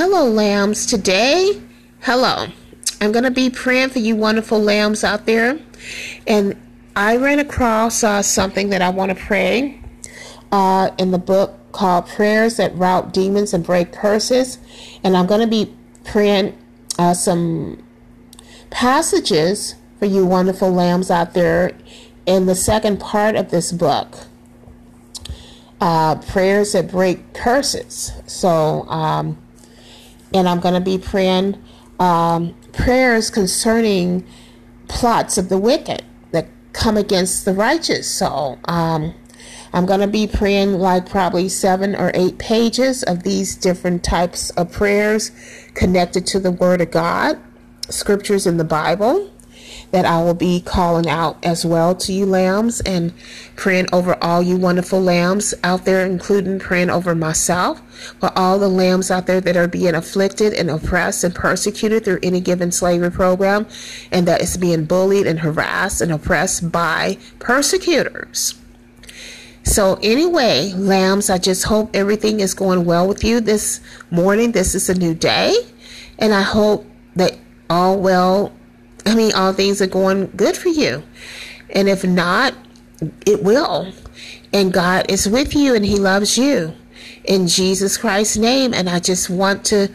Hello, lambs. Today, hello. I'm going to be praying for you, wonderful lambs out there. And I ran across uh, something that I want to pray uh, in the book called Prayers That Rout Demons and Break Curses. And I'm going to be praying uh, some passages for you, wonderful lambs out there, in the second part of this book. Uh, prayers that break curses. So, um, and I'm going to be praying um, prayers concerning plots of the wicked that come against the righteous. So um, I'm going to be praying like probably seven or eight pages of these different types of prayers connected to the Word of God, scriptures in the Bible that I will be calling out as well to you lambs and praying over all you wonderful lambs out there, including praying over myself, for all the lambs out there that are being afflicted and oppressed and persecuted through any given slavery program and that is being bullied and harassed and oppressed by persecutors. So, anyway, lambs, I just hope everything is going well with you this morning. This is a new day, and I hope that all well I mean, all things are going good for you. And if not, it will. And God is with you and He loves you in Jesus Christ's name. And I just want to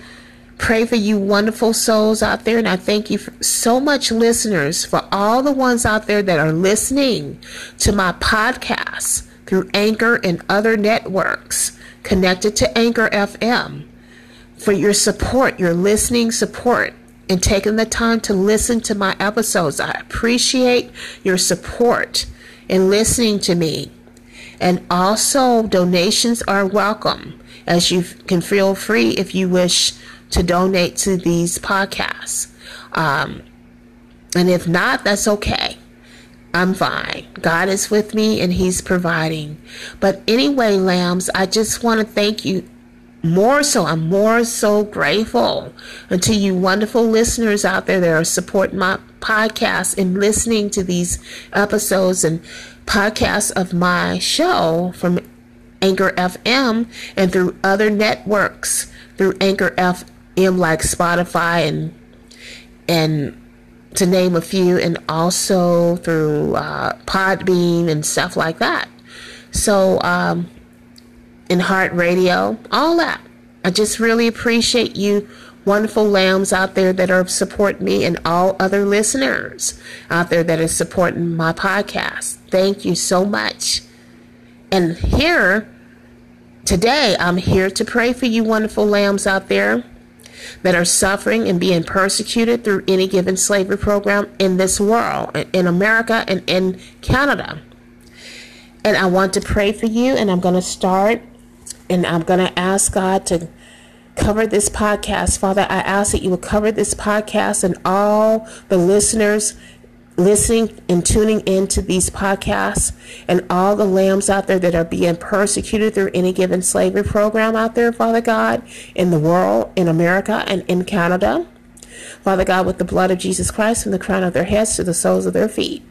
pray for you, wonderful souls out there. And I thank you so much, listeners, for all the ones out there that are listening to my podcast through Anchor and other networks connected to Anchor FM for your support, your listening support and taking the time to listen to my episodes. I appreciate your support in listening to me. And also, donations are welcome, as you can feel free if you wish to donate to these podcasts. Um, and if not, that's okay. I'm fine. God is with me and He's providing. But anyway, lambs, I just want to thank you more so, I'm more so grateful to you wonderful listeners out there that are supporting my podcast and listening to these episodes and podcasts of my show from Anchor FM and through other networks through Anchor FM like Spotify and and to name a few, and also through uh, Podbean and stuff like that. So um, iHeartRadio, all that. I just really appreciate you wonderful lambs out there that are supporting me and all other listeners out there that are supporting my podcast. Thank you so much. And here, today, I'm here to pray for you wonderful lambs out there that are suffering and being persecuted through any given slavery program in this world, in America and in Canada. And I want to pray for you, and I'm going to start and I'm going to ask God to cover this podcast. Father, I ask that you will cover this podcast and all the listeners listening and tuning into these podcasts and all the lambs out there that are being persecuted through any given slavery program out there, Father God, in the world, in America, and in Canada. Father God, with the blood of Jesus Christ from the crown of their heads to the soles of their feet.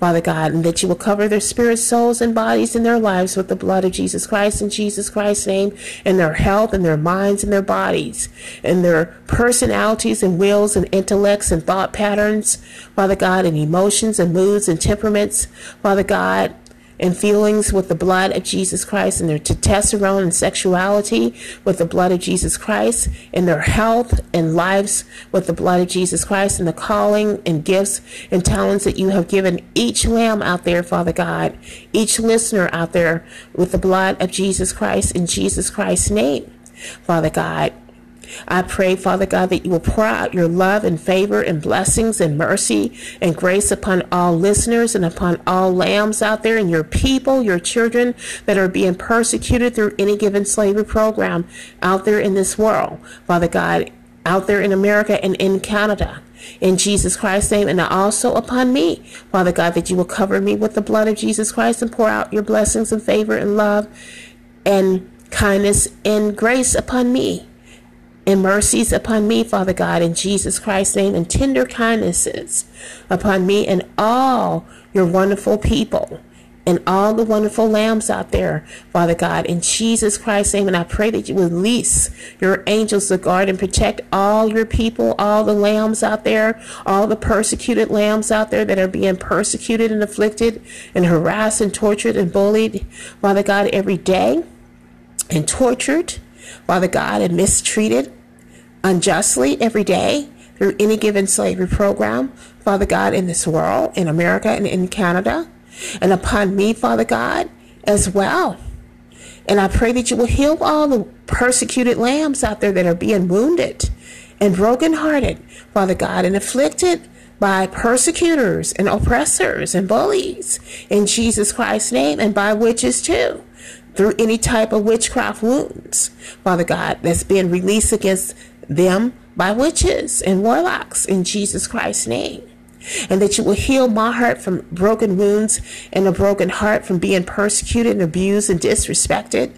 Father God, and that you will cover their spirits, souls, and bodies in their lives with the blood of Jesus Christ in Jesus Christ's name, and their health and their minds and their bodies, and their personalities and wills and intellects and thought patterns, Father God, and emotions and moods and temperaments, Father God, and feelings with the blood of Jesus Christ and their testosterone and sexuality with the blood of Jesus Christ and their health and lives with the blood of Jesus Christ and the calling and gifts and talents that you have given each lamb out there, Father God, each listener out there with the blood of Jesus Christ in Jesus Christ's name. Father God, I pray, Father God, that you will pour out your love and favor and blessings and mercy and grace upon all listeners and upon all lambs out there and your people, your children that are being persecuted through any given slavery program out there in this world. Father God, out there in America and in Canada. In Jesus Christ's name, and also upon me, Father God, that you will cover me with the blood of Jesus Christ and pour out your blessings and favor and love and kindness and grace upon me and mercies upon me, Father God, in Jesus Christ's name, and tender kindnesses upon me and all your wonderful people and all the wonderful lambs out there, Father God, in Jesus Christ's name. And I pray that you release your angels to guard and protect all your people, all the lambs out there, all the persecuted lambs out there that are being persecuted and afflicted and harassed and tortured and bullied, Father God, every day and tortured, Father God, and mistreated unjustly every day through any given slavery program, Father God, in this world, in America and in Canada, and upon me, Father God, as well. And I pray that you will heal all the persecuted lambs out there that are being wounded and brokenhearted, Father God, and afflicted by persecutors and oppressors and bullies in Jesus Christ's name and by witches too through any type of witchcraft wounds, Father God, that's been released against them by witches and warlocks in Jesus Christ's name. And that you will heal my heart from broken wounds and a broken heart from being persecuted and abused and disrespected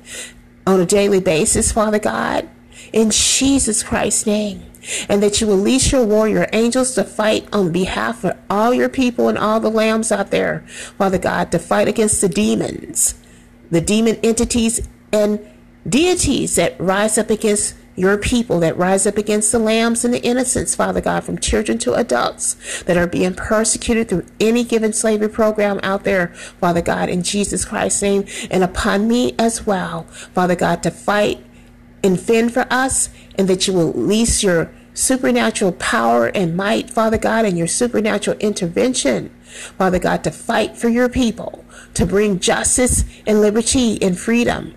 on a daily basis, Father God, in Jesus Christ's name. And that you will release your warrior angels to fight on behalf of all your people and all the lambs out there, Father God, to fight against the demons, the demon entities and deities that rise up against your people that rise up against the lambs and the innocents, Father God, from children to adults that are being persecuted through any given slavery program out there, Father God, in Jesus Christ's name, and upon me as well, Father God, to fight and fend for us, and that you will release your supernatural power and might, Father God, and your supernatural intervention, Father God, to fight for your people, to bring justice and liberty and freedom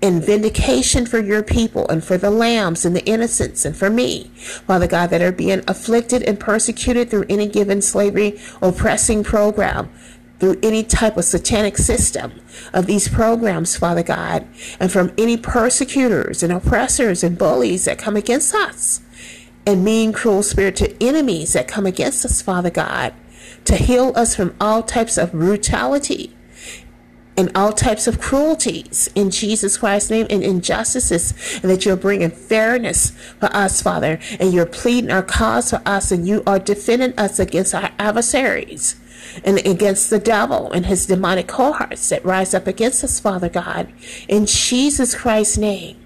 and vindication for your people and for the lambs and the innocents and for me, Father God, that are being afflicted and persecuted through any given slavery oppressing program, through any type of satanic system of these programs, Father God, and from any persecutors and oppressors and bullies that come against us, and mean, cruel spirited enemies that come against us, Father God, to heal us from all types of brutality and all types of cruelties in Jesus Christ's name and injustices, and that you're bringing fairness for us, Father, and you're pleading our cause for us, and you are defending us against our adversaries and against the devil and his demonic cohorts that rise up against us, Father God, in Jesus Christ's name.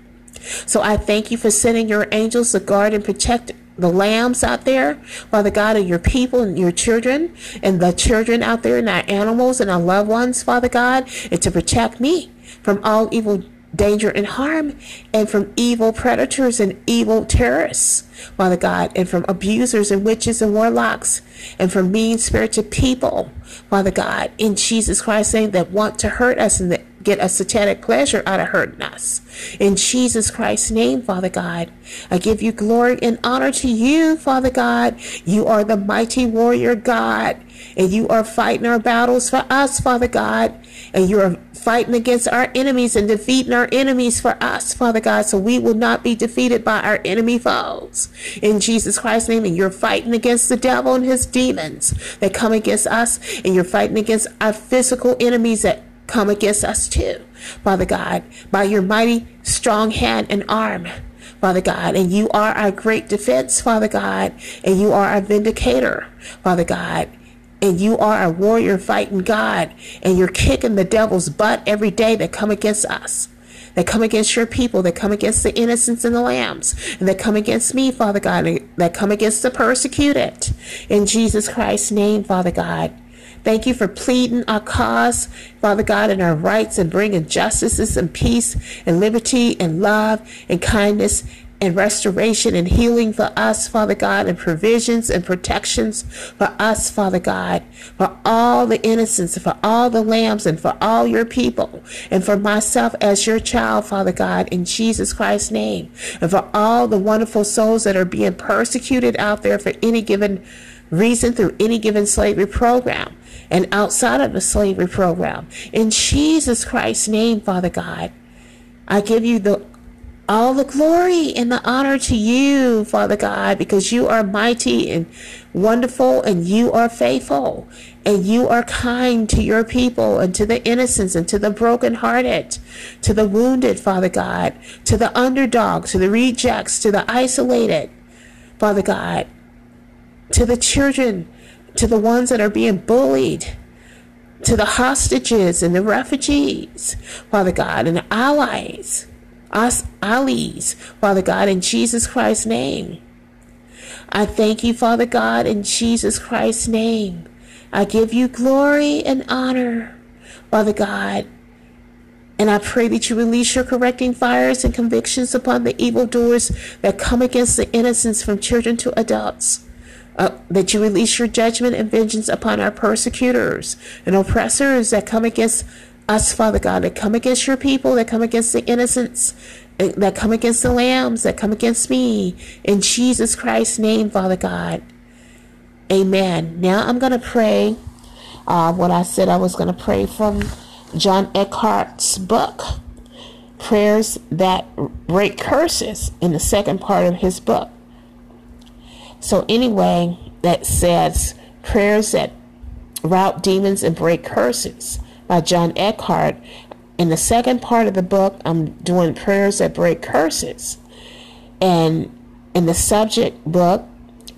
So I thank you for sending your angels to guard and protect the lambs out there, Father God, and your people and your children, and the children out there, and our animals and our loved ones, Father God, and to protect me from all evil danger and harm, and from evil predators and evil terrorists, Father God, and from abusers and witches and warlocks, and from mean spirited people, Father God, in Jesus Christ's name, that want to hurt us and that get a satanic pleasure out of hurting us. In Jesus Christ's name, Father God, I give you glory and honor to you, Father God. You are the mighty warrior God, and you are fighting our battles for us, Father God, and you are fighting against our enemies and defeating our enemies for us, Father God, so we will not be defeated by our enemy foes. In Jesus Christ's name, and you're fighting against the devil and his demons that come against us, and you're fighting against our physical enemies that come against us too, Father God, by your mighty strong hand and arm. Father God, and you are our great defense, Father God, and you are our vindicator, Father God, and you are a warrior fighting God, and you're kicking the devil's butt every day that come against us, that come against your people, that come against the innocents and the lambs, and that come against me, Father God, that come against the persecuted. In Jesus Christ's name, Father God. Thank you for pleading our cause, Father God, and our rights and bringing justices and peace and liberty and love and kindness and restoration and healing for us, Father God, and provisions and protections for us, Father God, for all the innocents, and for all the lambs, and for all your people, and for myself as your child, Father God, in Jesus Christ's name, and for all the wonderful souls that are being persecuted out there for any given reason through any given slavery program and outside of the slavery program. In Jesus Christ's name, Father God, I give you the all the glory and the honor to you, Father God, because you are mighty and wonderful and you are faithful and you are kind to your people and to the innocents and to the brokenhearted, to the wounded, Father God, to the underdogs, to the rejects, to the isolated, Father God to the children, to the ones that are being bullied, to the hostages and the refugees, Father God, and the allies, us allies, Father God, in Jesus Christ's name. I thank you, Father God, in Jesus Christ's name. I give you glory and honor, Father God. And I pray that you release your correcting fires and convictions upon the evildoers that come against the innocents from children to adults. Uh, that you release your judgment and vengeance upon our persecutors and oppressors that come against us, Father God, that come against your people, that come against the innocents, eh, that come against the lambs, that come against me. In Jesus Christ's name, Father God. Amen. Now I'm going to pray uh, what I said I was going to pray from John Eckhardt's book, Prayers That Break Curses, in the second part of his book. So, anyway, that says Prayers That Rout Demons and Break Curses by John Eckhardt. In the second part of the book, I'm doing Prayers That Break Curses. And in the subject book,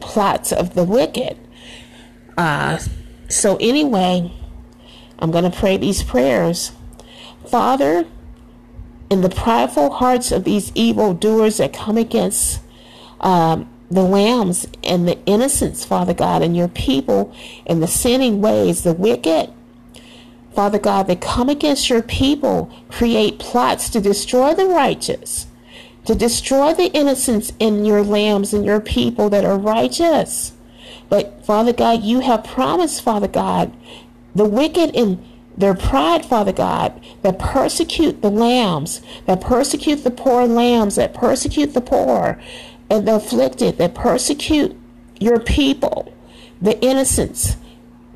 Plots of the Wicked. Uh, so, anyway, I'm going to pray these prayers. Father, in the prideful hearts of these evil doers that come against um, the lambs and the innocents, Father God, and your people in the sinning ways, the wicked, Father God, they come against your people, create plots to destroy the righteous, to destroy the innocents in your lambs and your people that are righteous. But Father God, you have promised, Father God, the wicked in their pride, Father God, that persecute the lambs, that persecute the poor lambs, that persecute the poor and the afflicted, that persecute your people, the innocents,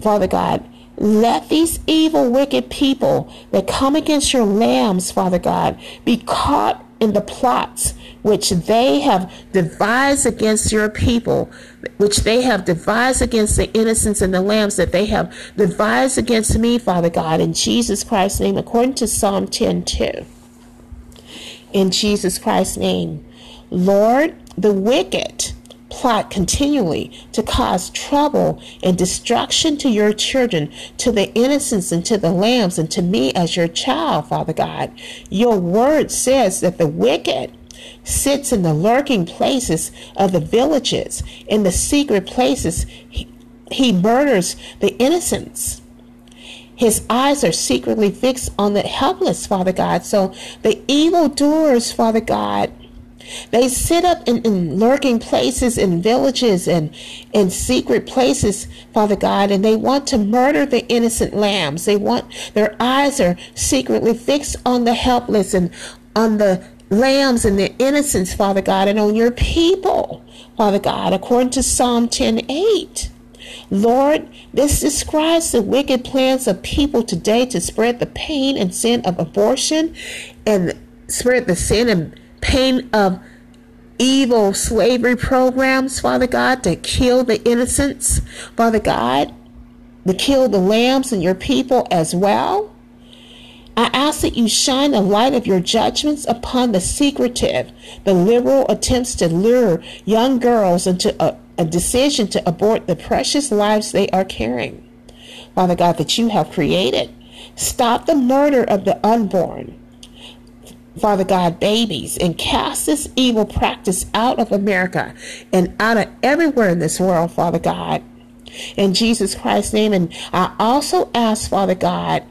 Father God. Let these evil, wicked people that come against your lambs, Father God, be caught in the plots which they have devised against your people, which they have devised against the innocents and the lambs that they have devised against me, Father God, in Jesus Christ's name, according to Psalm 10 2. In Jesus Christ's name. Lord, the wicked plot continually to cause trouble and destruction to your children, to the innocents and to the lambs, and to me as your child, Father God. Your word says that the wicked sits in the lurking places of the villages, in the secret places. He, he murders the innocents. His eyes are secretly fixed on the helpless, Father God. So the evil doers, Father God, they sit up in, in lurking places in villages and in secret places, Father God, and they want to murder the innocent lambs. They want their eyes are secretly fixed on the helpless and on the lambs and their innocence, Father God, and on your people, Father God, according to Psalm 10 8. Lord, this describes the wicked plans of people today to spread the pain and sin of abortion and spread the sin and pain of evil slavery programs, Father God, to kill the innocents, Father God, to kill the lambs and your people as well. I ask that you shine the light of your judgments upon the secretive, the liberal attempts to lure young girls into a, a decision to abort the precious lives they are carrying. Father God, that you have created. Stop the murder of the unborn. Father God, babies, and cast this evil practice out of America and out of everywhere in this world, Father God. In Jesus Christ's name. And I also ask, Father God,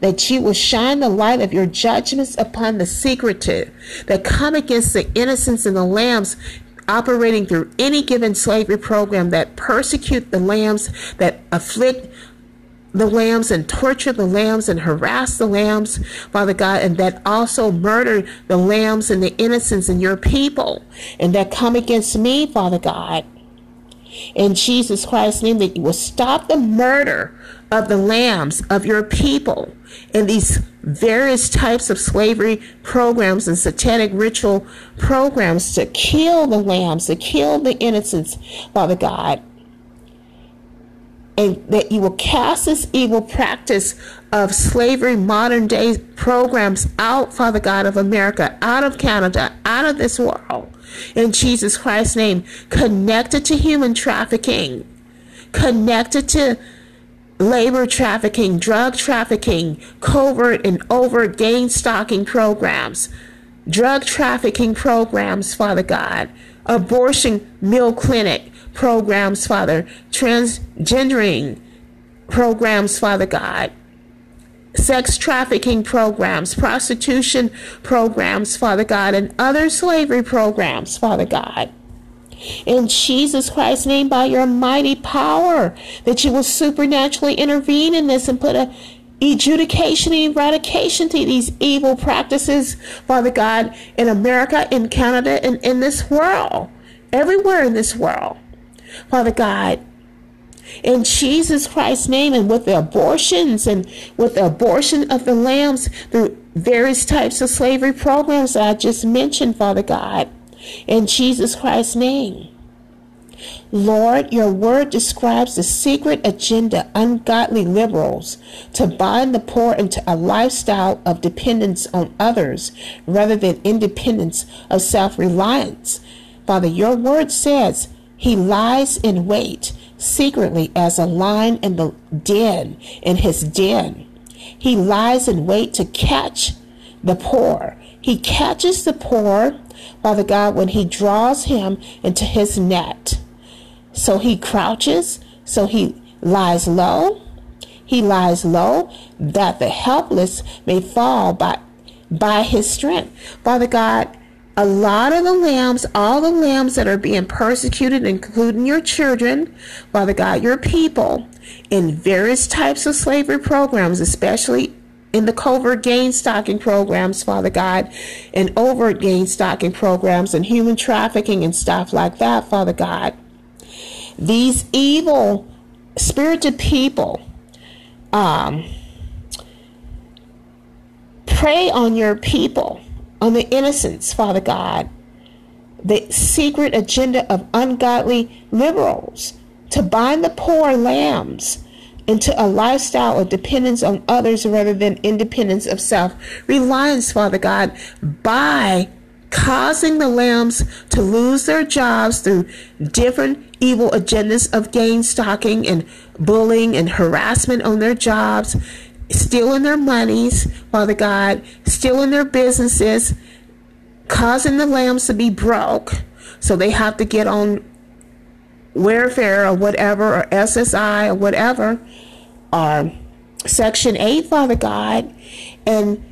that you will shine the light of your judgments upon the secretive that come against the innocents and the lambs operating through any given slavery program that persecute the lambs, that afflict the lambs and torture the lambs and harass the lambs, Father God, and that also murder the lambs and the innocents and your people, and that come against me, Father God. In Jesus Christ's name, that you will stop the murder of the lambs of your people and these various types of slavery programs and satanic ritual programs to kill the lambs, to kill the innocents, Father God and that you will cast this evil practice of slavery modern day programs out, Father God, of America, out of Canada, out of this world. In Jesus Christ's name, connected to human trafficking, connected to labor trafficking, drug trafficking, covert and overt gang stalking programs, drug trafficking programs, Father God, abortion mill clinic programs, Father, transgendering programs, Father God, sex trafficking programs, prostitution programs, Father God, and other slavery programs, Father God. In Jesus Christ's name, by your mighty power, that you will supernaturally intervene in this and put a adjudication and eradication to these evil practices, Father God, in America, in Canada, and in this world, everywhere in this world. Father God, in Jesus Christ's name and with the abortions and with the abortion of the lambs through various types of slavery programs that I just mentioned, Father God, in Jesus Christ's name. Lord, your word describes the secret agenda ungodly liberals to bind the poor into a lifestyle of dependence on others rather than independence of self reliance. Father, your word says he lies in wait secretly as a lion in the den, in his den. He lies in wait to catch the poor. He catches the poor, Father God, when he draws him into his net. So he crouches, so he lies low. He lies low that the helpless may fall by, by his strength. Father God, a lot of the lambs, all the lambs that are being persecuted, including your children, Father God, your people, in various types of slavery programs, especially in the covert gang stalking programs, Father God, and overt gang stalking programs and human trafficking and stuff like that, Father God. These evil spirited people um, prey on your people on the innocents, Father God, the secret agenda of ungodly liberals to bind the poor lambs into a lifestyle of dependence on others rather than independence of self reliance, Father God, by causing the lambs to lose their jobs through different evil agendas of gang stalking and bullying and harassment on their jobs stealing their monies, Father God, stealing their businesses, causing the lambs to be broke. So they have to get on welfare or whatever, or SSI or whatever, or Section 8, Father God, and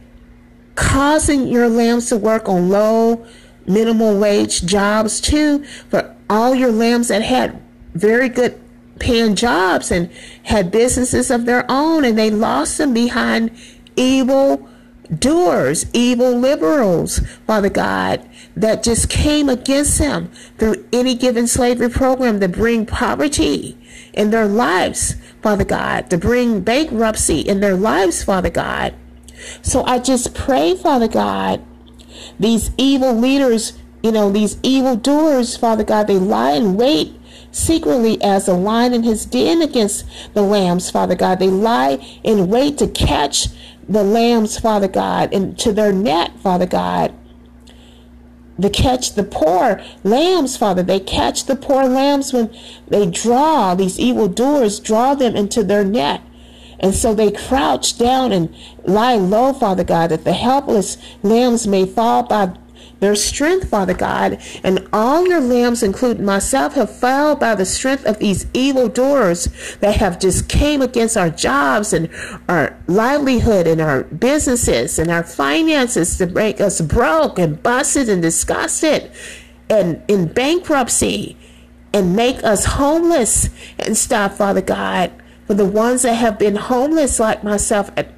causing your lambs to work on low, minimal wage jobs too, for all your lambs that had very good paying jobs and had businesses of their own and they lost them behind evil doers, evil liberals, Father God, that just came against them through any given slavery program to bring poverty in their lives, Father God, to bring bankruptcy in their lives, Father God. So I just pray, Father God, these evil leaders, you know, these evil doers, Father God, they lie in wait secretly as a lion in his den against the lambs, Father God. They lie in wait to catch the lambs, Father God, into their net, Father God. To catch the poor lambs, Father. They catch the poor lambs when they draw, these evil doers draw them into their net. And so they crouch down and lie low, Father God, that the helpless lambs may fall by their strength, Father God, and all your lambs, including myself, have fallen by the strength of these evil doers that have just came against our jobs and our livelihood and our businesses and our finances to make us broke and busted and disgusted and in bankruptcy and make us homeless and stuff, Father God. For the ones that have been homeless like myself at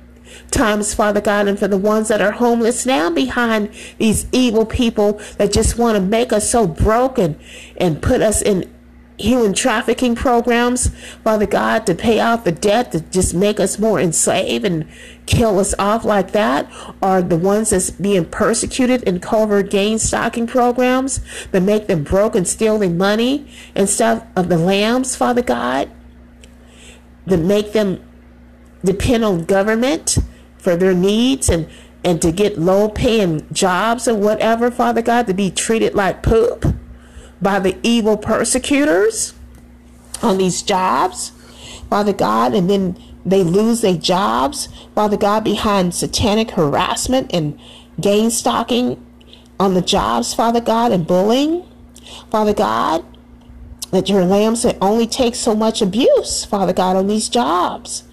times, Father God, and for the ones that are homeless now behind these evil people that just want to make us so broken and put us in human trafficking programs, Father God, to pay off the debt, to just make us more enslaved and kill us off like that, or the ones that's being persecuted in covert gang stalking programs that make them broke and steal their money and stuff of the lambs, Father God, that make them depend on government for their needs and and to get low paying jobs or whatever, Father God, to be treated like poop by the evil persecutors on these jobs. Father God, and then they lose their jobs, Father God, behind satanic harassment and gang stalking on the jobs, Father God, and bullying. Father God, that your lambs that only take so much abuse, Father God, on these jobs.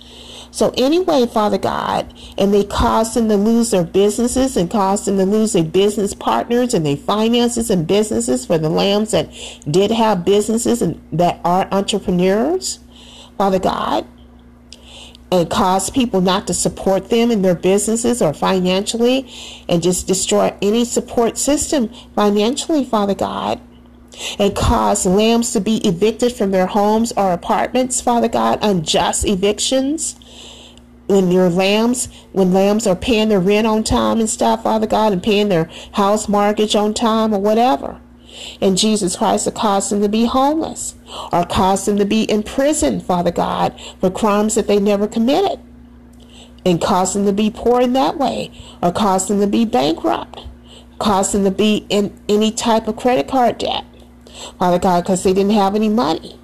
So anyway, Father God, and they cause them to lose their businesses and cause them to lose their business partners and their finances and businesses for the lambs that did have businesses and that are entrepreneurs, Father God, and cause people not to support them in their businesses or financially and just destroy any support system financially, Father God and cause lambs to be evicted from their homes or apartments, Father God, unjust evictions. When your lambs, when lambs are paying their rent on time and stuff, Father God, and paying their house mortgage on time or whatever. And Jesus Christ will cause them to be homeless or cause them to be in prison, Father God, for crimes that they never committed. And cause them to be poor in that way or cause them to be bankrupt, cause them to be in any type of credit card debt. Father God, because they didn't have any money.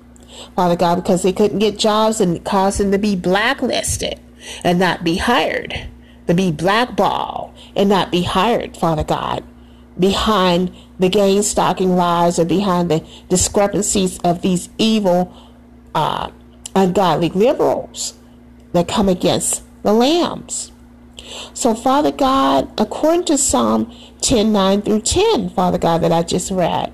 Father God, because they couldn't get jobs and caused them to be blacklisted and not be hired, to be blackballed and not be hired, Father God, behind the gang stalking lies or behind the discrepancies of these evil, uh, ungodly liberals that come against the lambs. So, Father God, according to Psalm 10 9 through 10, Father God, that I just read,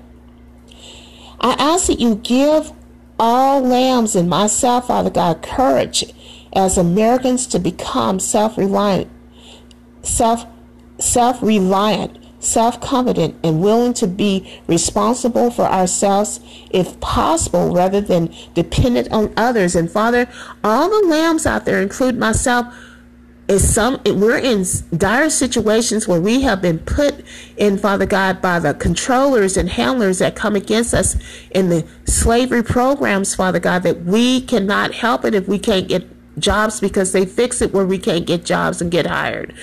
I ask that you give all lambs and myself, Father God, courage as Americans to become self-reliant, self self-reliant, self-confident, and willing to be responsible for ourselves if possible, rather than dependent on others. And Father, all the lambs out there, include myself, is some we're in dire situations where we have been put in father god by the controllers and handlers that come against us in the slavery programs father god that we cannot help it if we can't get jobs because they fix it where we can't get jobs and get hired.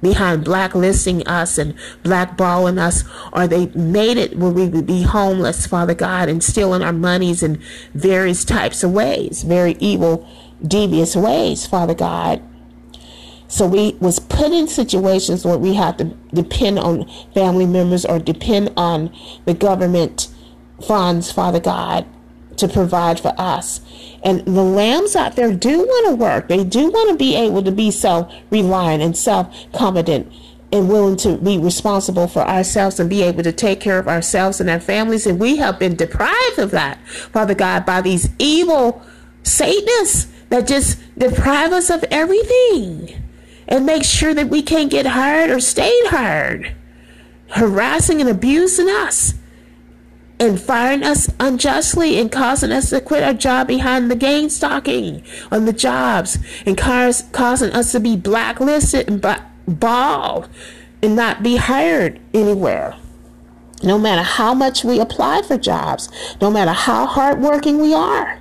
Behind blacklisting us and blackballing us or they made it where we would be homeless father god and stealing our monies in various types of ways very evil devious ways father god so we was put in situations where we had to depend on family members or depend on the government funds, Father God, to provide for us. And the lambs out there do want to work. They do want to be able to be self-reliant and self-confident and willing to be responsible for ourselves and be able to take care of ourselves and our families. And we have been deprived of that, Father God, by these evil Satanists that just deprive us of everything and make sure that we can't get hired or stayed hired, harassing and abusing us, and firing us unjustly and causing us to quit our job behind the gang stalking on the jobs and cause, causing us to be blacklisted and balled and not be hired anywhere. No matter how much we apply for jobs, no matter how hardworking we are.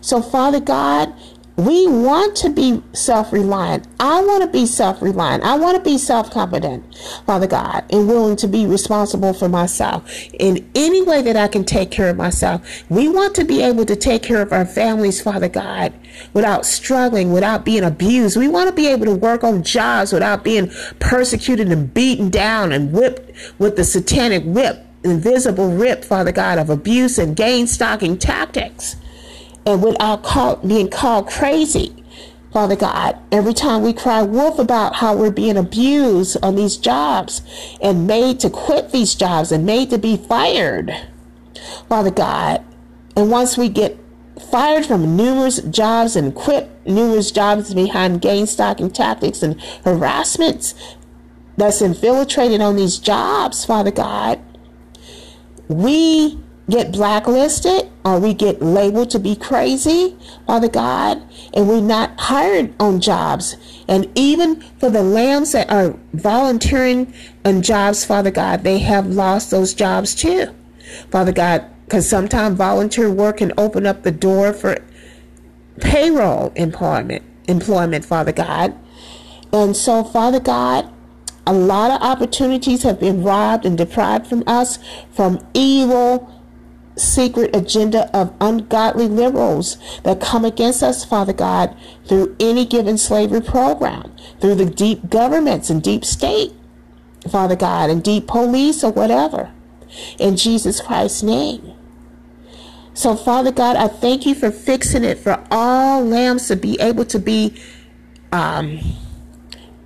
So, Father God, we want to be self reliant. I want to be self reliant. I want to be self confident, Father God, and willing to be responsible for myself in any way that I can take care of myself. We want to be able to take care of our families, Father God, without struggling, without being abused. We want to be able to work on jobs without being persecuted and beaten down and whipped with the satanic whip, invisible whip, Father God, of abuse and gang stalking tactics and without call, being called crazy. Father God, every time we cry wolf about how we're being abused on these jobs and made to quit these jobs and made to be fired, Father God, and once we get fired from numerous jobs and quit numerous jobs behind gang stalking tactics and harassments that's infiltrated on these jobs, Father God, we get blacklisted or we get labeled to be crazy, Father God, and we're not hired on jobs. And even for the lambs that are volunteering on jobs, Father God, they have lost those jobs too. Father God, because sometimes volunteer work can open up the door for payroll employment, employment, Father God. And so, Father God, a lot of opportunities have been robbed and deprived from us from evil secret agenda of ungodly liberals that come against us, Father God, through any given slavery program, through the deep governments and deep state, Father God, and deep police or whatever. In Jesus Christ's name. So, Father God, I thank you for fixing it for all lambs to be able to be um,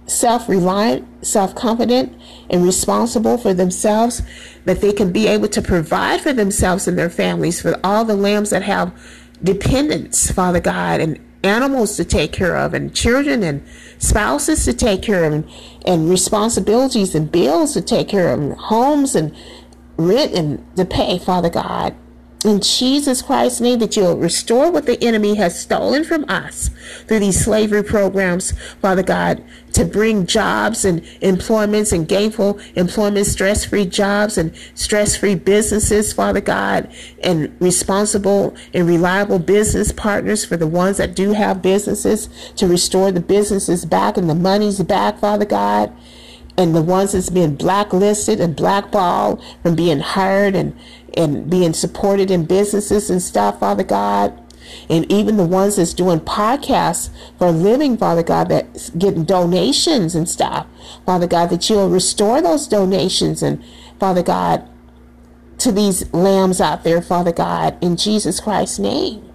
self reliant, self confident, and responsible for themselves, that they can be able to provide for themselves and their families, for all the lambs that have dependents, Father God, and animals to take care of, and children and spouses to take care of, and, and responsibilities and bills to take care of, and homes and rent and to pay, Father God in Jesus Christ's name that you'll restore what the enemy has stolen from us through these slavery programs, Father God, to bring jobs and employments and gainful employment, stress free jobs and stress free businesses, Father God, and responsible and reliable business partners for the ones that do have businesses to restore the businesses back and the monies back, Father God and the ones that's been blacklisted and blackballed from being hired and and being supported in businesses and stuff, Father God. And even the ones that's doing podcasts for a living, Father God, that's getting donations and stuff. Father God, that you'll restore those donations and Father God, to these lambs out there, Father God, in Jesus Christ's name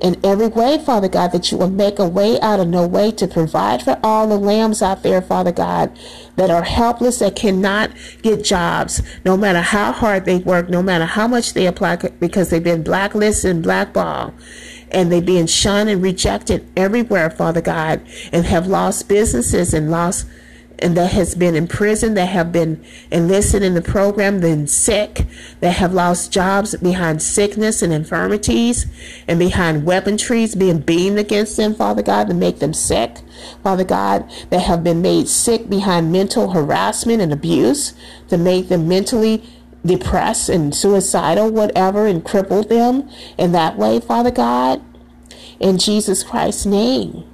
in every way, Father God, that you will make a way out of no way to provide for all the lambs out there, Father God, that are helpless, that cannot get jobs, no matter how hard they work, no matter how much they apply, because they've been blacklisted and blackballed. And they're being shunned and rejected everywhere, Father God, and have lost businesses and lost and that has been in prison, that have been enlisted in the program, then sick, that have lost jobs behind sickness and infirmities, and behind weaponries being beaten against them, Father God, to make them sick. Father God, that have been made sick behind mental harassment and abuse, to make them mentally depressed and suicidal, whatever, and crippled them in that way, Father God. In Jesus Christ's name.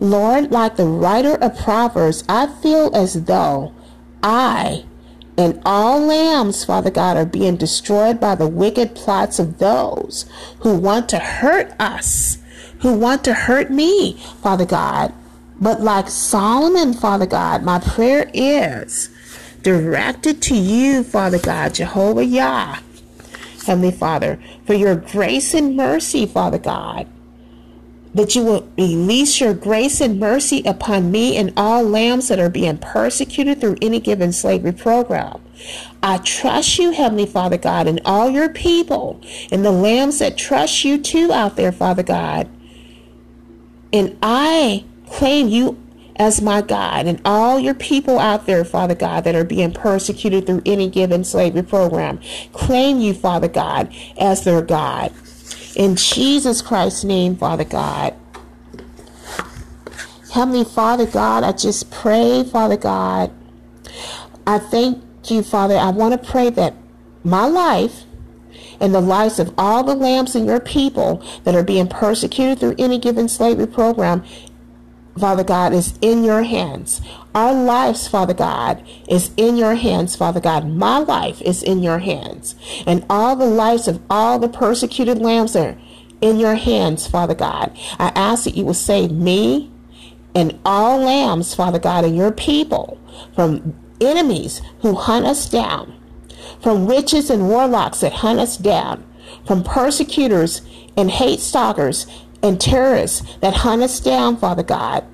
Lord, like the writer of Proverbs, I feel as though I and all lambs, Father God, are being destroyed by the wicked plots of those who want to hurt us, who want to hurt me, Father God. But like Solomon, Father God, my prayer is directed to you, Father God, Jehovah Jah, Heavenly Father, for your grace and mercy, Father God that you will release your grace and mercy upon me and all lambs that are being persecuted through any given slavery program. I trust you, Heavenly Father God, and all your people and the lambs that trust you too out there, Father God. And I claim you as my God and all your people out there, Father God, that are being persecuted through any given slavery program. Claim you, Father God, as their God. In Jesus Christ's name, Father God. Heavenly Father God, I just pray, Father God. I thank you, Father. I want to pray that my life and the lives of all the lambs in your people that are being persecuted through any given slavery program Father God, is in your hands. Our lives, Father God, is in your hands, Father God. My life is in your hands. And all the lives of all the persecuted lambs are in your hands, Father God. I ask that you will save me and all lambs, Father God, and your people from enemies who hunt us down, from witches and warlocks that hunt us down, from persecutors and hate stalkers and terrorists that hunt us down, Father God.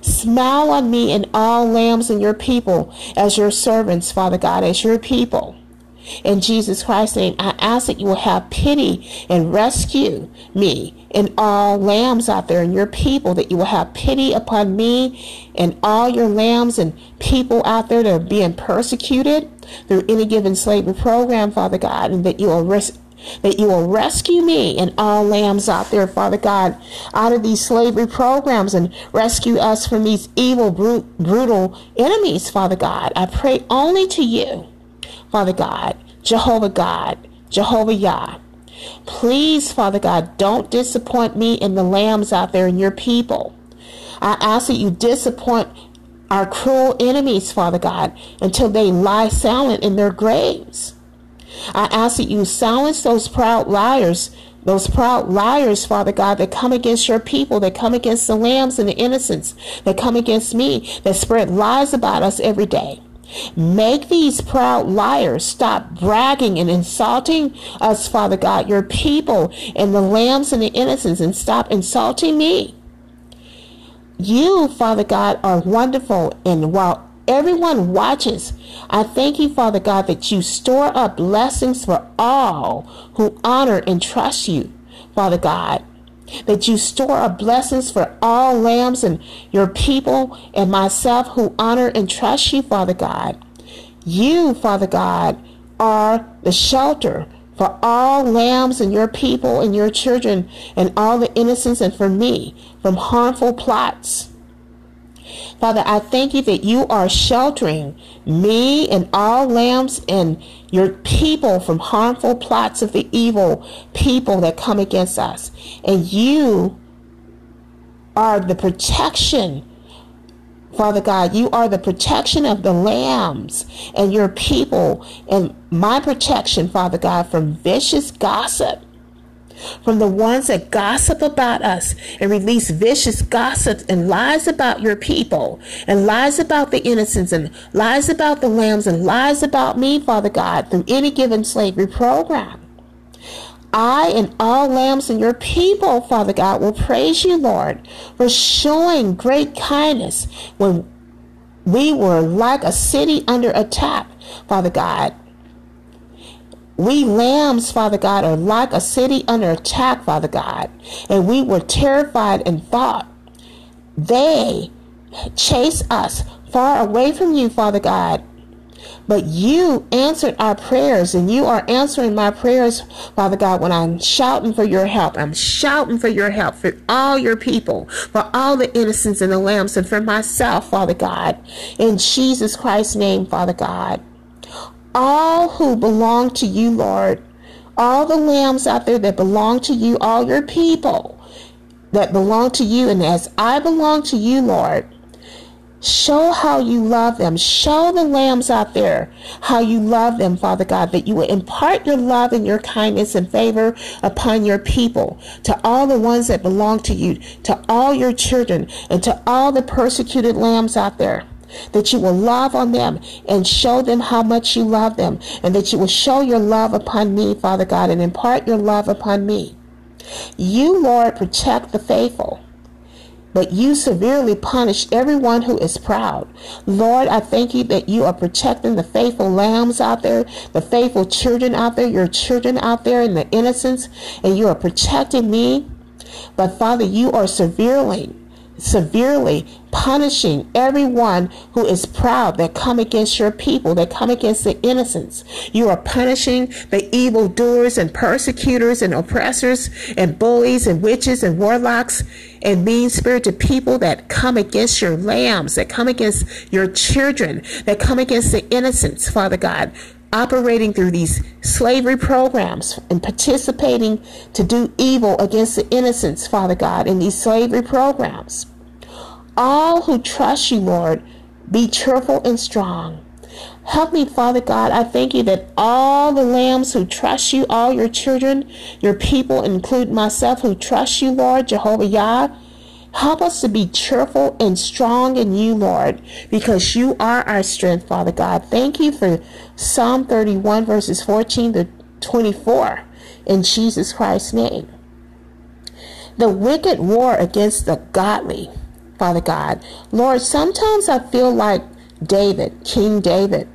Smile on me and all lambs and your people as your servants, Father God, as your people. In Jesus Christ's name, I ask that you will have pity and rescue me and all lambs out there and your people, that you will have pity upon me and all your lambs and people out there that are being persecuted through any given slavery program, Father God, and that you will res- that you will rescue me and all lambs out there, Father God, out of these slavery programs and rescue us from these evil, brutal enemies, Father God. I pray only to you, Father God, Jehovah God, Jehovah Jah. Please, Father God, don't disappoint me and the lambs out there and your people. I ask that you disappoint our cruel enemies, Father God, until they lie silent in their graves. I ask that you silence those proud liars, those proud liars, Father God, that come against your people, that come against the lambs and the innocents, that come against me, that spread lies about us every day. Make these proud liars stop bragging and insulting us, Father God, your people and the lambs and the innocents, and stop insulting me. You, Father God, are wonderful, and while everyone watches, I thank you, Father God, that you store up blessings for all who honor and trust you, Father God that you store up blessings for all lambs and your people and myself who honor and trust you, Father God. You, Father God, are the shelter for all lambs and your people and your children and all the innocents and for me from harmful plots. Father, I thank you that you are sheltering me and all lambs and your people from harmful plots of the evil people that come against us. And you are the protection. Father God, you are the protection of the lambs and your people, and my protection, Father God, from vicious gossip from the ones that gossip about us and release vicious gossip and lies about your people and lies about the innocents and lies about the lambs and lies about me, Father God, through any given slavery program. I and all lambs and your people, Father God, will praise you, Lord, for showing great kindness when we were like a city under attack, Father God. We lambs, Father God, are like a city under attack, Father God. And we were terrified and thought they chase us far away from you, Father God. But you answered our prayers, and you are answering my prayers, Father God, when I'm shouting for your help. I'm shouting for your help for all your people, for all the innocents and the lambs, and for myself, Father God. In Jesus Christ's name, Father God all who belong to you, Lord, all the lambs out there that belong to you, all your people that belong to you, and as I belong to you, Lord, show how you love them. Show the lambs out there how you love them, Father God, that you will impart your love and your kindness and favor upon your people, to all the ones that belong to you, to all your children, and to all the persecuted lambs out there that you will love on them and show them how much you love them, and that you will show your love upon me, Father God, and impart your love upon me. You, Lord, protect the faithful but you severely punish everyone who is proud. Lord, I thank you that you are protecting the faithful lambs out there, the faithful children out there, your children out there, and the innocents, and you are protecting me. But Father, you are severely severely punishing everyone who is proud that come against your people, that come against the innocents. You are punishing the evil doers and persecutors and oppressors and bullies and witches and warlocks and mean spirited people that come against your lambs, that come against your children, that come against the innocents, Father God operating through these slavery programs and participating to do evil against the innocents, Father God, in these slavery programs. All who trust you, Lord, be cheerful and strong. Help me, Father God. I thank you that all the lambs who trust you, all your children, your people, include myself who trust you, Lord, Jehovah Jah, help us to be cheerful and strong in you, Lord, because you are our strength, Father God. Thank you for Psalm 31, verses 14 to 24, in Jesus Christ's name. The wicked war against the godly Father God. Lord, sometimes I feel like David, King David,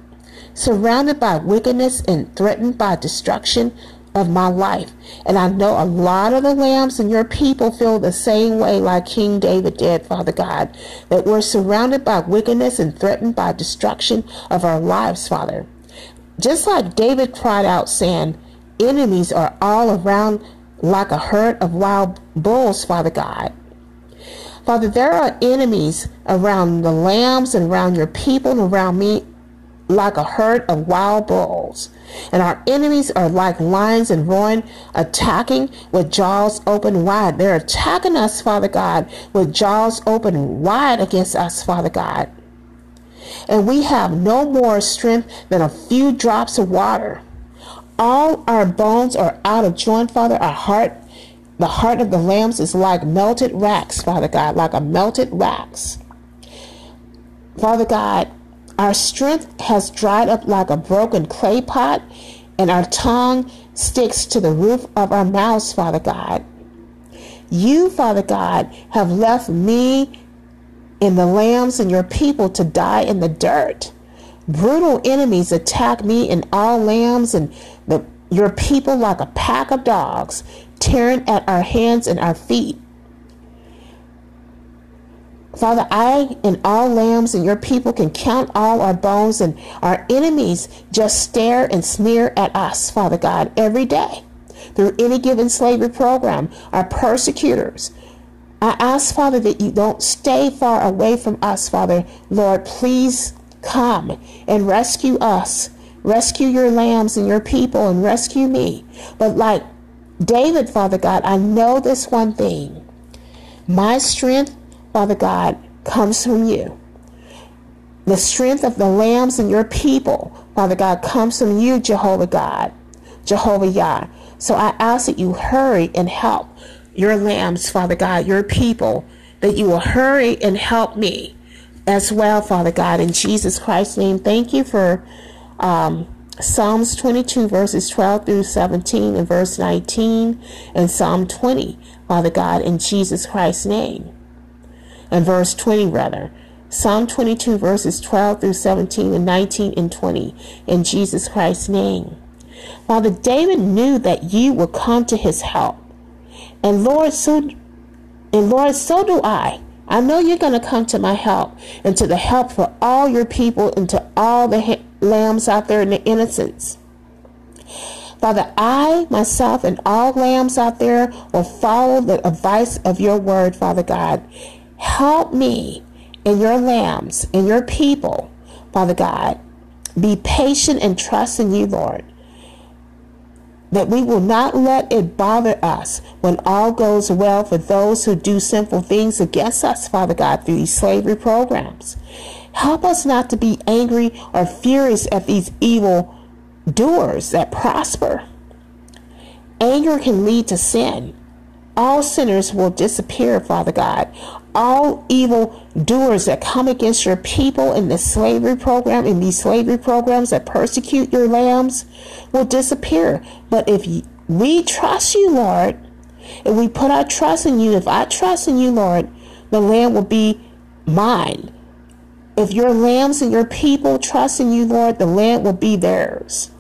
surrounded by wickedness and threatened by destruction of my life. And I know a lot of the lambs and your people feel the same way like King David did, Father God, that we're surrounded by wickedness and threatened by destruction of our lives, Father. Just like David cried out, saying, Enemies are all around like a herd of wild bulls, Father God. Father, there are enemies around the lambs and around your people and around me like a herd of wild bulls. And our enemies are like lions and roaring, attacking with jaws open wide. They're attacking us, Father God, with jaws open wide against us, Father God. And we have no more strength than a few drops of water. all our bones are out of joint, Father. Our heart, the heart of the lambs is like melted wax, Father God, like a melted wax. Father God, our strength has dried up like a broken clay pot, and our tongue sticks to the roof of our mouths, Father God. You, Father God, have left me and the lambs and your people to die in the dirt. Brutal enemies attack me and all lambs and the, your people like a pack of dogs, tearing at our hands and our feet. Father, I and all lambs and your people can count all our bones, and our enemies just stare and sneer at us, Father God, every day through any given slavery program. Our persecutors, I ask, Father, that you don't stay far away from us, Father. Lord, please come and rescue us. Rescue your lambs and your people and rescue me. But like David, Father God, I know this one thing. My strength, Father God, comes from you. The strength of the lambs and your people, Father God, comes from you, Jehovah God, Jehovah Jah. So I ask that you hurry and help your lambs, Father God, your people, that you will hurry and help me as well, Father God, in Jesus Christ's name. Thank you for um, Psalms 22, verses 12 through 17, and verse 19, and Psalm 20, Father God, in Jesus Christ's name. And verse 20, rather. Psalm 22, verses 12 through 17, and 19 and 20, in Jesus Christ's name. Father, David knew that you would come to his help and Lord, so and Lord, so do I. I know you're going to come to my help and to the help for all your people and to all the lambs out there in the innocents. Father, I, myself, and all lambs out there will follow the advice of your word, Father God. Help me and your lambs and your people, Father God. Be patient and trust in you, Lord that we will not let it bother us when all goes well for those who do sinful things against us, Father God, through these slavery programs. Help us not to be angry or furious at these evil doers that prosper. Anger can lead to sin. All sinners will disappear, Father God all evil doers that come against your people in the slavery program, in these slavery programs that persecute your lambs, will disappear. But if we trust you, Lord, if we put our trust in you, if I trust in you, Lord, the land will be mine. If your lambs and your people trust in you, Lord, the land will be theirs.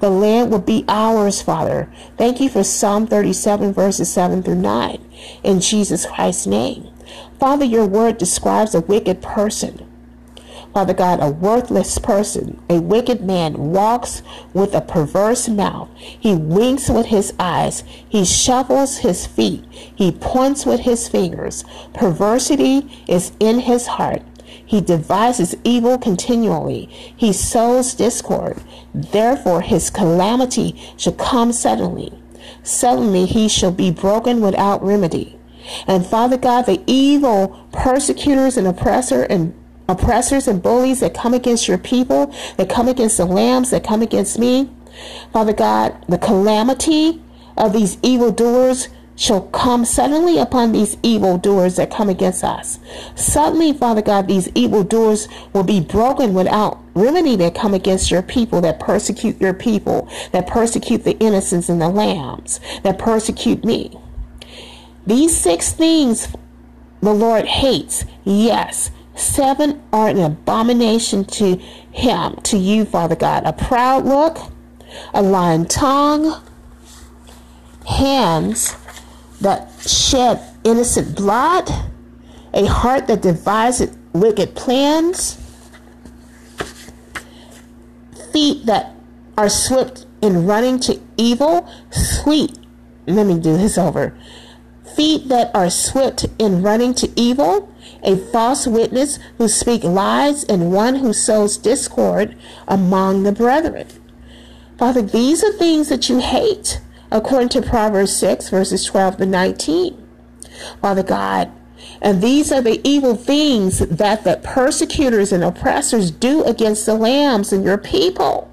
The land will be ours, Father. Thank you for Psalm 37, verses 7 through 9. In Jesus Christ's name. Father, your word describes a wicked person. Father God, a worthless person, a wicked man walks with a perverse mouth. He winks with his eyes. He shuffles his feet. He points with his fingers. Perversity is in his heart. He devises evil continually. He sows discord. Therefore, his calamity shall come suddenly. Suddenly he shall be broken without remedy. And Father God, the evil persecutors and oppressor and oppressors and bullies that come against your people, that come against the lambs, that come against me, Father God, the calamity of these evil doers shall come suddenly upon these evil doers that come against us. Suddenly, Father God, these evil doers will be broken without remedy that come against your people, that persecute your people, that persecute the innocents and the lambs, that persecute me. These six things the Lord hates. Yes, seven are an abomination to him, to you, Father God. A proud look, a lying tongue, hands that shed innocent blood, a heart that devises wicked plans, feet that are swift in running to evil, sweet. Let me do this over feet that are swift in running to evil, a false witness who speak lies, and one who sows discord among the brethren. Father, these are things that you hate, according to Proverbs 6, verses 12 to 19. Father God, and these are the evil things that the persecutors and oppressors do against the lambs and your people.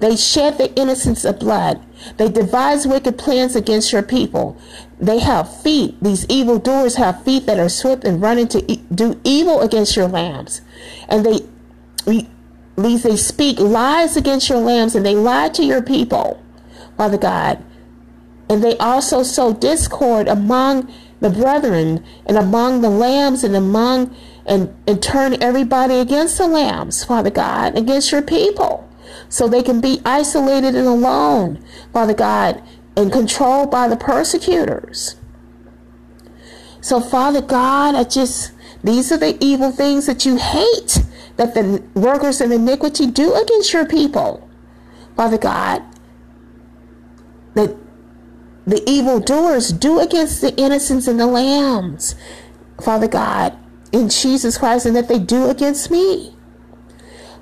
They shed the innocence of blood. They devise wicked plans against your people. They have feet. These evil doers have feet that are swift and running to e- do evil against your lambs. And they, these they speak lies against your lambs, and they lie to your people, Father God. And they also sow discord among the brethren and among the lambs and among and, and turn everybody against the lambs, Father God, against your people. So they can be isolated and alone, Father God, and controlled by the persecutors. So, Father God, I just, these are the evil things that you hate that the workers of iniquity do against your people. Father God, that the evildoers do against the innocents and the lambs, Father God, in Jesus Christ, and that they do against me.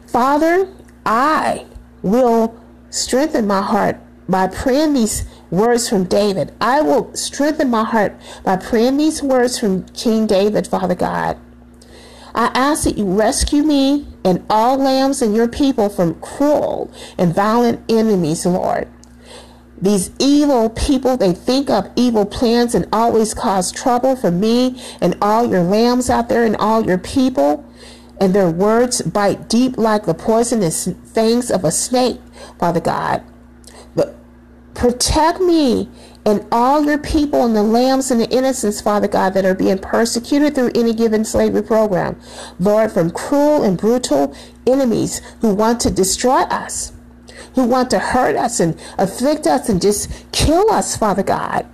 Father, I will strengthen my heart by praying these words from David. I will strengthen my heart by praying these words from King David, Father God. I ask that you rescue me and all lambs and your people from cruel and violent enemies, Lord. These evil people, they think up evil plans and always cause trouble for me and all your lambs out there and all your people. And their words bite deep like the poisonous fangs of a snake, Father God. But protect me and all your people and the lambs and the innocents, Father God, that are being persecuted through any given slavery program. Lord, from cruel and brutal enemies who want to destroy us who want to hurt us and afflict us and just kill us, Father God.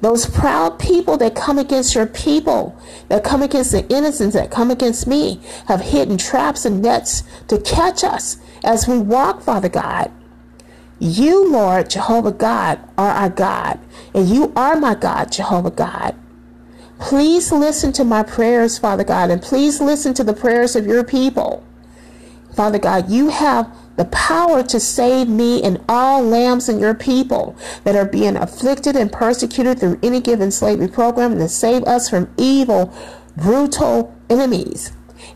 Those proud people that come against your people, that come against the innocents, that come against me, have hidden traps and nets to catch us as we walk, Father God. You, Lord, Jehovah God, are our God, and you are my God, Jehovah God. Please listen to my prayers, Father God, and please listen to the prayers of your people. Father God, you have the power to save me and all lambs and your people that are being afflicted and persecuted through any given slavery program and to save us from evil, brutal enemies.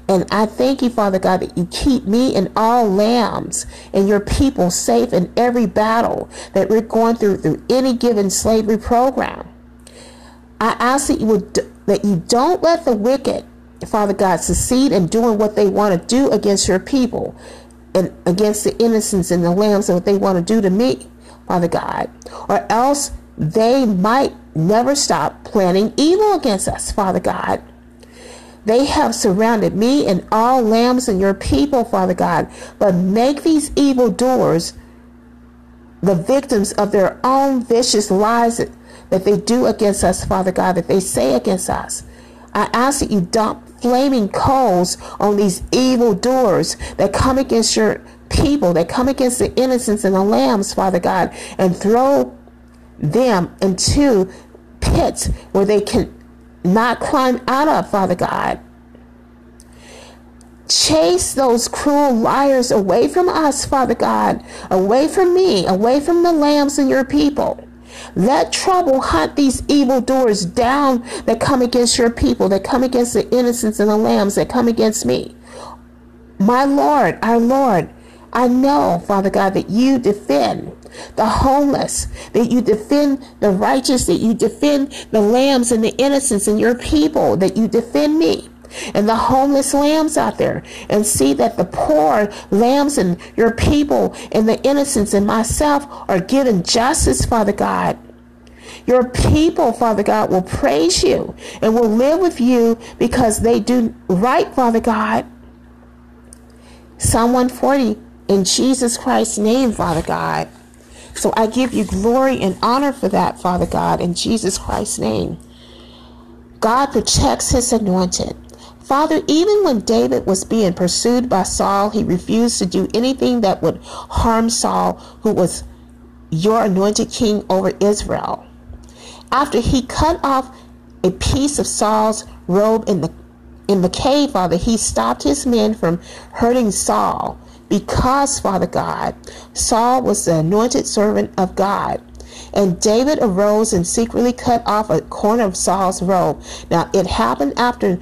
And I thank you, Father God, that you keep me and all lambs and your people safe in every battle that we're going through through any given slavery program. I ask that you would that you don't let the wicked, Father God, succeed in doing what they want to do against your people and against the innocents and the lambs and what they want to do to me, Father God. Or else they might never stop planning evil against us, Father God. They have surrounded me and all lambs and your people, Father God. But make these evil doers the victims of their own vicious lies that they do against us, Father God, that they say against us. I ask that you dump flaming coals on these evil doers that come against your people, that come against the innocents and the lambs, Father God, and throw them into pits where they can not climb out of, Father God. Chase those cruel liars away from us, Father God, away from me, away from the lambs and your people. Let trouble hunt these evil doers down that come against your people, that come against the innocents and the lambs, that come against me. My Lord, our Lord, I know, Father God, that you defend the homeless, that you defend the righteous, that you defend the lambs and the innocents and your people, that you defend me and the homeless lambs out there and see that the poor lambs and your people and the innocents and myself are given justice, Father God. Your people, Father God, will praise you and will live with you because they do right, Father God. Psalm 140, in Jesus Christ's name, Father God. So I give you glory and honor for that, Father God, in Jesus Christ's name. God protects his anointed. Father, even when David was being pursued by Saul, he refused to do anything that would harm Saul, who was your anointed king over Israel. After he cut off a piece of Saul's robe in the in the cave, Father, he stopped his men from hurting Saul because, Father God, Saul was the anointed servant of God. And David arose and secretly cut off a corner of Saul's robe. Now, it happened after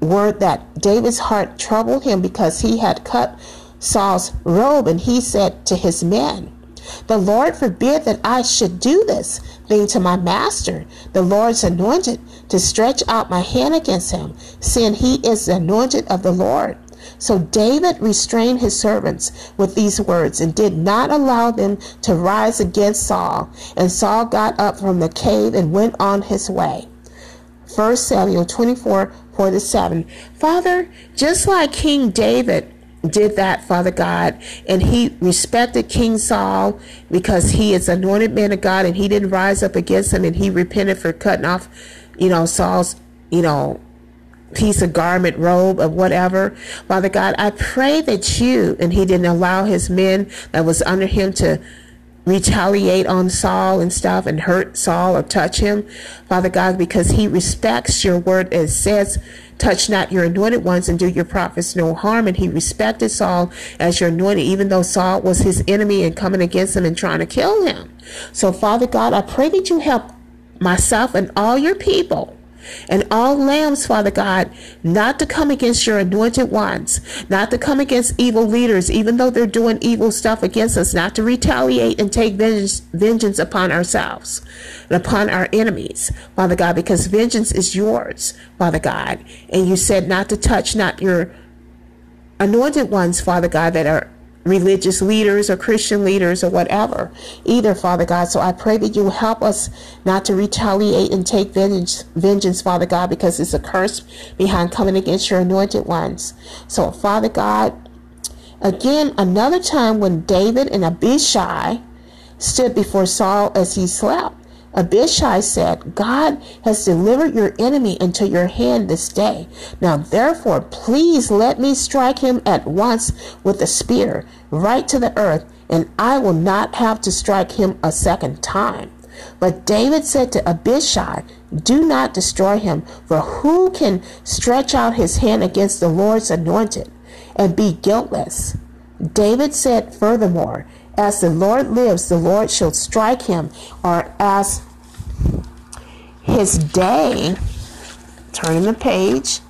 word that David's heart troubled him because he had cut Saul's robe, and he said to his men, The Lord forbid that I should do this thing to my master, the Lord's anointed, to stretch out my hand against him, seeing he is the anointed of the Lord. So David restrained his servants with these words and did not allow them to rise against Saul. And Saul got up from the cave and went on his way. 1 Samuel 24 47. Father, just like King David did that, Father God, and he respected King Saul because he is anointed man of God and he didn't rise up against him and he repented for cutting off, you know, Saul's, you know, piece of garment, robe, or whatever. Father God, I pray that you, and he didn't allow his men that was under him to retaliate on Saul and stuff and hurt Saul or touch him, Father God, because he respects your word as says, touch not your anointed ones and do your prophets no harm. And he respected Saul as your anointed, even though Saul was his enemy and coming against him and trying to kill him. So, Father God, I pray that you help myself and all your people and all lambs, Father God, not to come against your anointed ones, not to come against evil leaders, even though they're doing evil stuff against us, not to retaliate and take vengeance, vengeance upon ourselves and upon our enemies, Father God, because vengeance is yours, Father God. And you said not to touch not your anointed ones, Father God, that are religious leaders or Christian leaders or whatever either, Father God. So I pray that you help us not to retaliate and take vengeance, vengeance, Father God, because it's a curse behind coming against your anointed ones. So, Father God, again, another time when David and Abishai stood before Saul as he slept. Abishai said, God has delivered your enemy into your hand this day. Now therefore, please let me strike him at once with a spear, right to the earth, and I will not have to strike him a second time. But David said to Abishai, Do not destroy him, for who can stretch out his hand against the Lord's anointed and be guiltless? David said furthermore, as the Lord lives, the Lord shall strike him, or as his day, turning the page,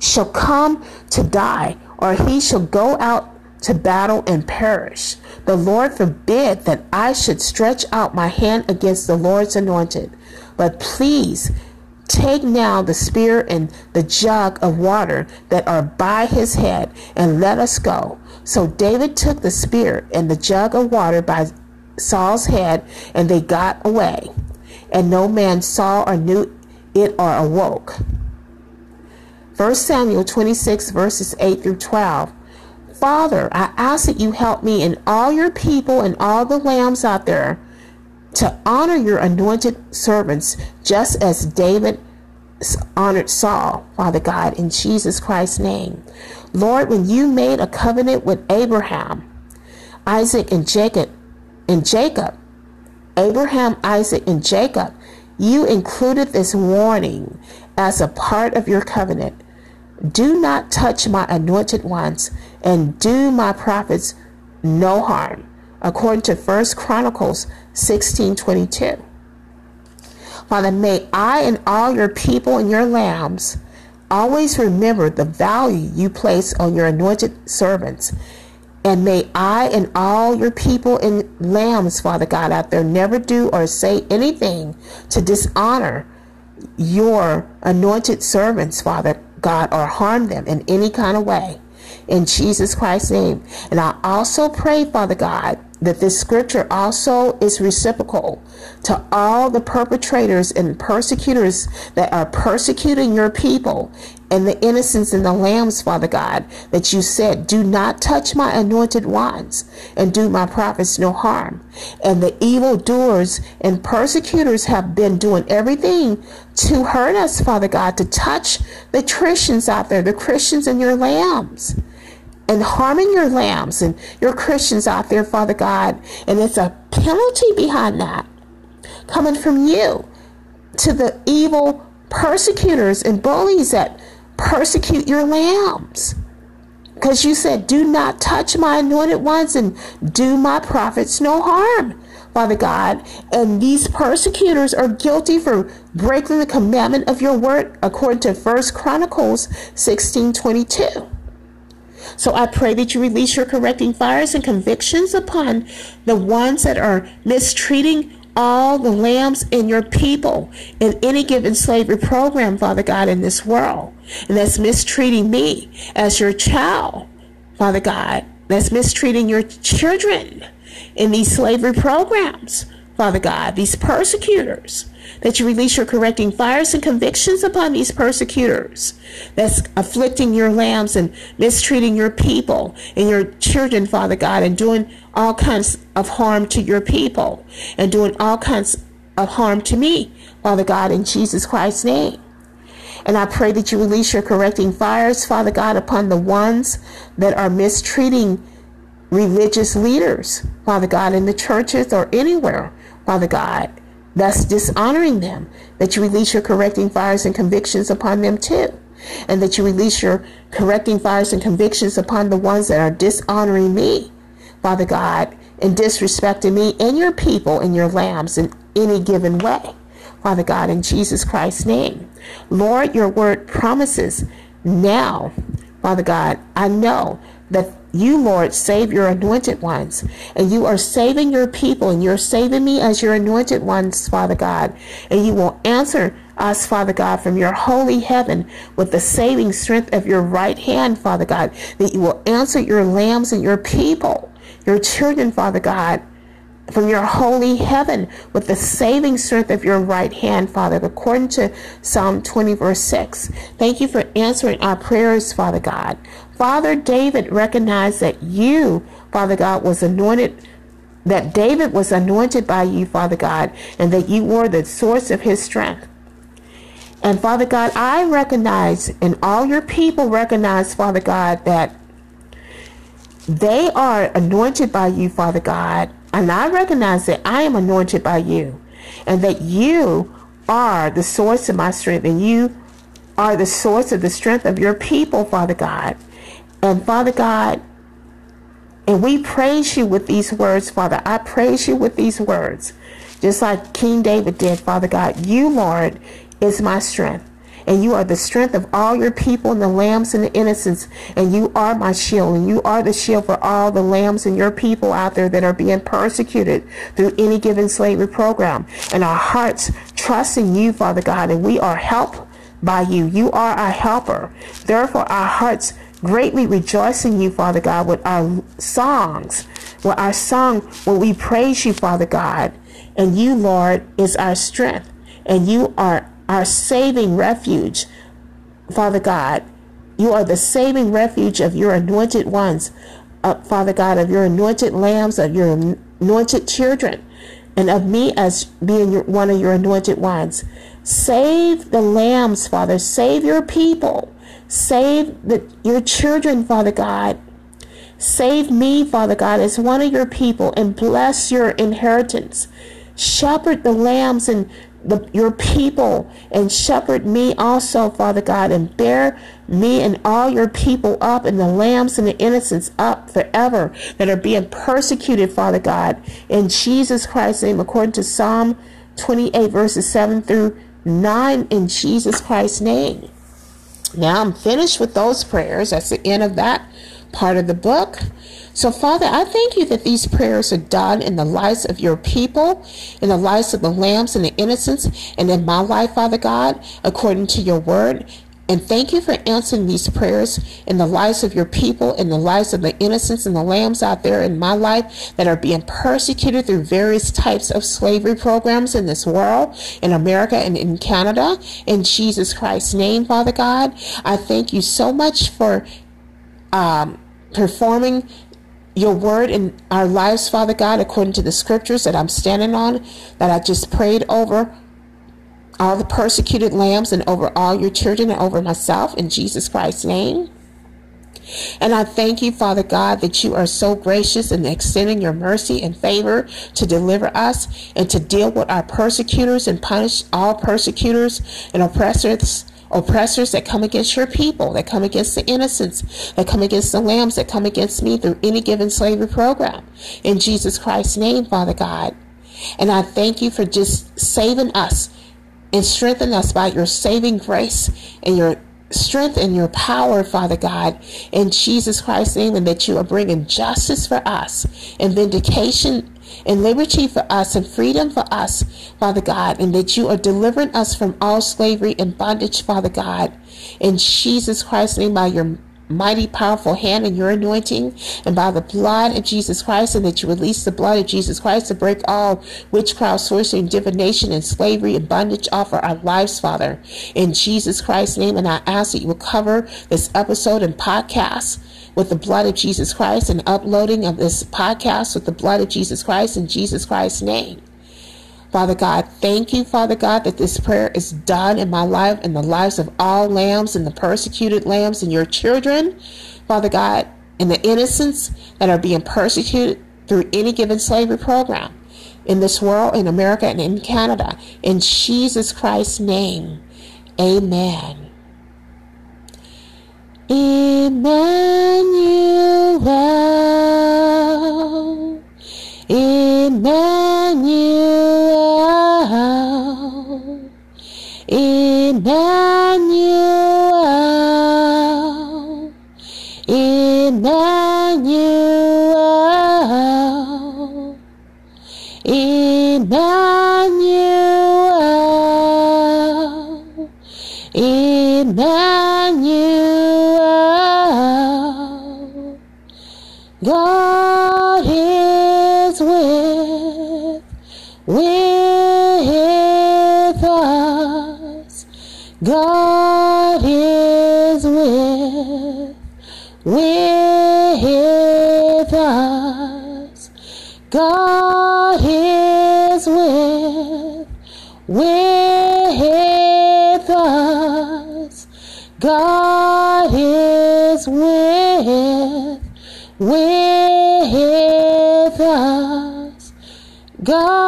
shall come to die, or he shall go out to battle and perish. The Lord forbid that I should stretch out my hand against the Lord's anointed. But please take now the spear and the jug of water that are by his head, and let us go. So David took the spear and the jug of water by Saul's head, and they got away. And no man saw or knew it or awoke. 1 Samuel 26, verses 8 through 12. Father, I ask that you help me and all your people and all the lambs out there to honor your anointed servants, just as David honored Saul, Father God, in Jesus Christ's name. Lord, when you made a covenant with Abraham, Isaac, and Jacob, and Jacob, Abraham, Isaac, and Jacob, you included this warning as a part of your covenant. Do not touch my anointed ones and do my prophets no harm, according to 1 Chronicles 16:22. Father, may I and all your people and your lambs always remember the value you place on your anointed servants. And may I and all your people and lambs, Father God, out there never do or say anything to dishonor your anointed servants, Father God, or harm them in any kind of way. In Jesus Christ's name. And I also pray, Father God, that this scripture also is reciprocal to all the perpetrators and persecutors that are persecuting your people and the innocents and the lambs, Father God, that you said, do not touch my anointed ones and do my prophets no harm. And the evil doers and persecutors have been doing everything to hurt us, Father God, to touch the Christians out there, the Christians and your lambs and harming your lambs and your Christians out there, Father God. And it's a penalty behind that coming from you to the evil persecutors and bullies that persecute your lambs. Because you said, Do not touch my anointed ones and do my prophets no harm. Father God, and these persecutors are guilty for breaking the commandment of your word according to First Chronicles 16 22. So I pray that you release your correcting fires and convictions upon the ones that are mistreating all the lambs in your people in any given slavery program, Father God, in this world. And that's mistreating me as your child, Father God. That's mistreating your children in these slavery programs, Father God, these persecutors that you release your correcting fires and convictions upon these persecutors that's afflicting your lambs and mistreating your people and your children, Father God, and doing all kinds of harm to your people and doing all kinds of harm to me, Father God, in Jesus Christ's name. And I pray that you release your correcting fires, Father God, upon the ones that are mistreating religious leaders, Father God, in the churches or anywhere, Father God thus dishonoring them, that you release your correcting fires and convictions upon them too. And that you release your correcting fires and convictions upon the ones that are dishonoring me, Father God, and disrespecting me and your people and your lambs in any given way. Father God, in Jesus Christ's name. Lord, your word promises now, Father God, I know that you, Lord, save your anointed ones. And you are saving your people, and you're saving me as your anointed ones, Father God. And you will answer us, Father God, from your holy heaven with the saving strength of your right hand, Father God. That you will answer your lambs and your people, your children, Father God, from your holy heaven with the saving strength of your right hand, Father, according to Psalm 20, verse 6. Thank you for answering our prayers, Father God. Father David recognized that you, Father God, was anointed, that David was anointed by you, Father God, and that you were the source of his strength. And Father God, I recognize, and all your people recognize, Father God, that they are anointed by you, Father God. And I recognize that I am anointed by you, and that you are the source of my strength, and you are the source of the strength of your people, Father God. And Father God, and we praise you with these words, Father. I praise you with these words. Just like King David did, Father God. You, Lord, is my strength. And you are the strength of all your people and the lambs and the innocents. And you are my shield. And you are the shield for all the lambs and your people out there that are being persecuted through any given slavery program. And our hearts trust in you, Father God. And we are helped by you. You are our helper. Therefore, our hearts greatly rejoice in you, Father God, with our songs, with our song when we praise you, Father God. And you, Lord, is our strength, and you are our saving refuge, Father God. You are the saving refuge of your anointed ones, uh, Father God, of your anointed lambs, of your anointed children, and of me as being your, one of your anointed ones. Save the lambs, Father. Save your people. Save the, your children, Father God. Save me, Father God, as one of your people and bless your inheritance. Shepherd the lambs and the, your people and shepherd me also, Father God, and bear me and all your people up and the lambs and the innocents up forever that are being persecuted, Father God, in Jesus Christ's name, according to Psalm 28, verses 7 through 9, in Jesus Christ's name. Now I'm finished with those prayers. That's the end of that part of the book. So, Father, I thank you that these prayers are done in the lives of your people, in the lives of the lambs and the innocents, and in my life, Father God, according to your word. And thank you for answering these prayers in the lives of your people, in the lives of the innocents and the lambs out there in my life that are being persecuted through various types of slavery programs in this world, in America and in Canada. In Jesus Christ's name, Father God, I thank you so much for um, performing your word in our lives, Father God, according to the scriptures that I'm standing on, that I just prayed over all the persecuted lambs and over all your children and over myself in Jesus Christ's name. And I thank you, Father God, that you are so gracious in extending your mercy and favor to deliver us and to deal with our persecutors and punish all persecutors and oppressors oppressors that come against your people, that come against the innocents, that come against the lambs, that come against me through any given slavery program. In Jesus Christ's name, Father God. And I thank you for just saving us and strengthen us by your saving grace and your strength and your power, Father God, in Jesus Christ's name, and that you are bringing justice for us and vindication and liberty for us and freedom for us, Father God, and that you are delivering us from all slavery and bondage, Father God. In Jesus Christ's name, by your mighty, powerful hand and your anointing, and by the blood of Jesus Christ, and that you release the blood of Jesus Christ to break all witchcraft, sorcery, and divination, and slavery and bondage off of our lives, Father. In Jesus Christ's name, and I ask that you will cover this episode and podcast with the blood of Jesus Christ and uploading of this podcast with the blood of Jesus Christ in Jesus Christ's name. Father God, thank you, Father God, that this prayer is done in my life and the lives of all lambs and the persecuted lambs and your children, Father God, and the innocents that are being persecuted through any given slavery program in this world, in America, and in Canada. In Jesus Christ's name, amen. Emmanuel, Emmanuel, Emmanuel, with us. God is with, with us. God is with, with us. God is with, with us. God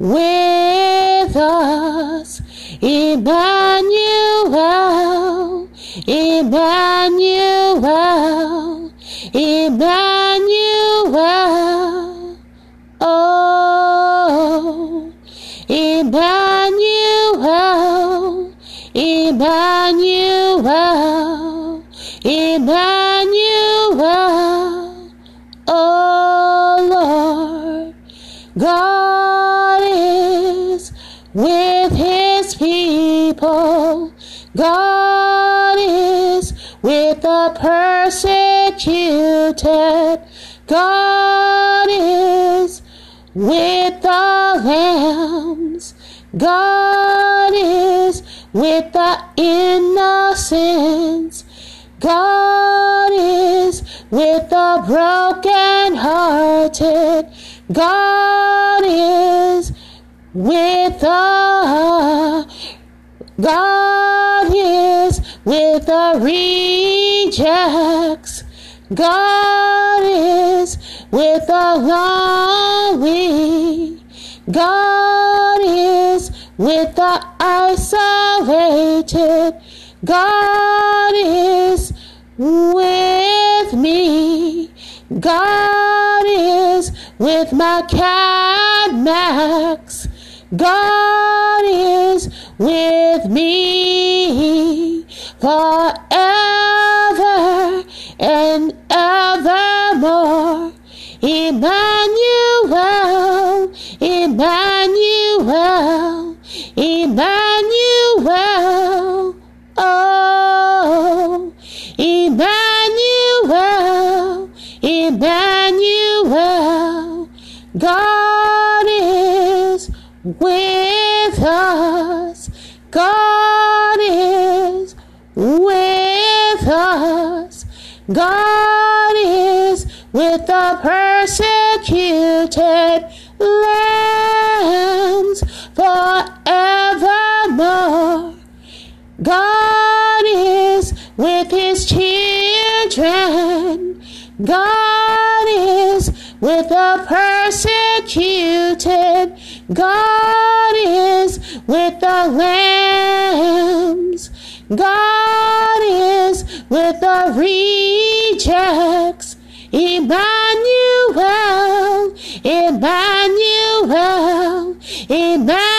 is persecuted. God is with the lambs. God is with the innocents. God is with the broken-hearted. God is with the God is with the rejects. God is with the lonely. God is with the isolated. God is with me. God is with my cat Max. God is with me forever and evermore. Emmanuel, Emmanuel, Emmanuel. Oh, Emmanuel, Emmanuel. God is with us. God God is with the persecuted lambs forevermore. God is with his children. God is with the persecuted. God is with the lambs. God is with the rejects. Emmanuel, Emmanuel, Emmanuel.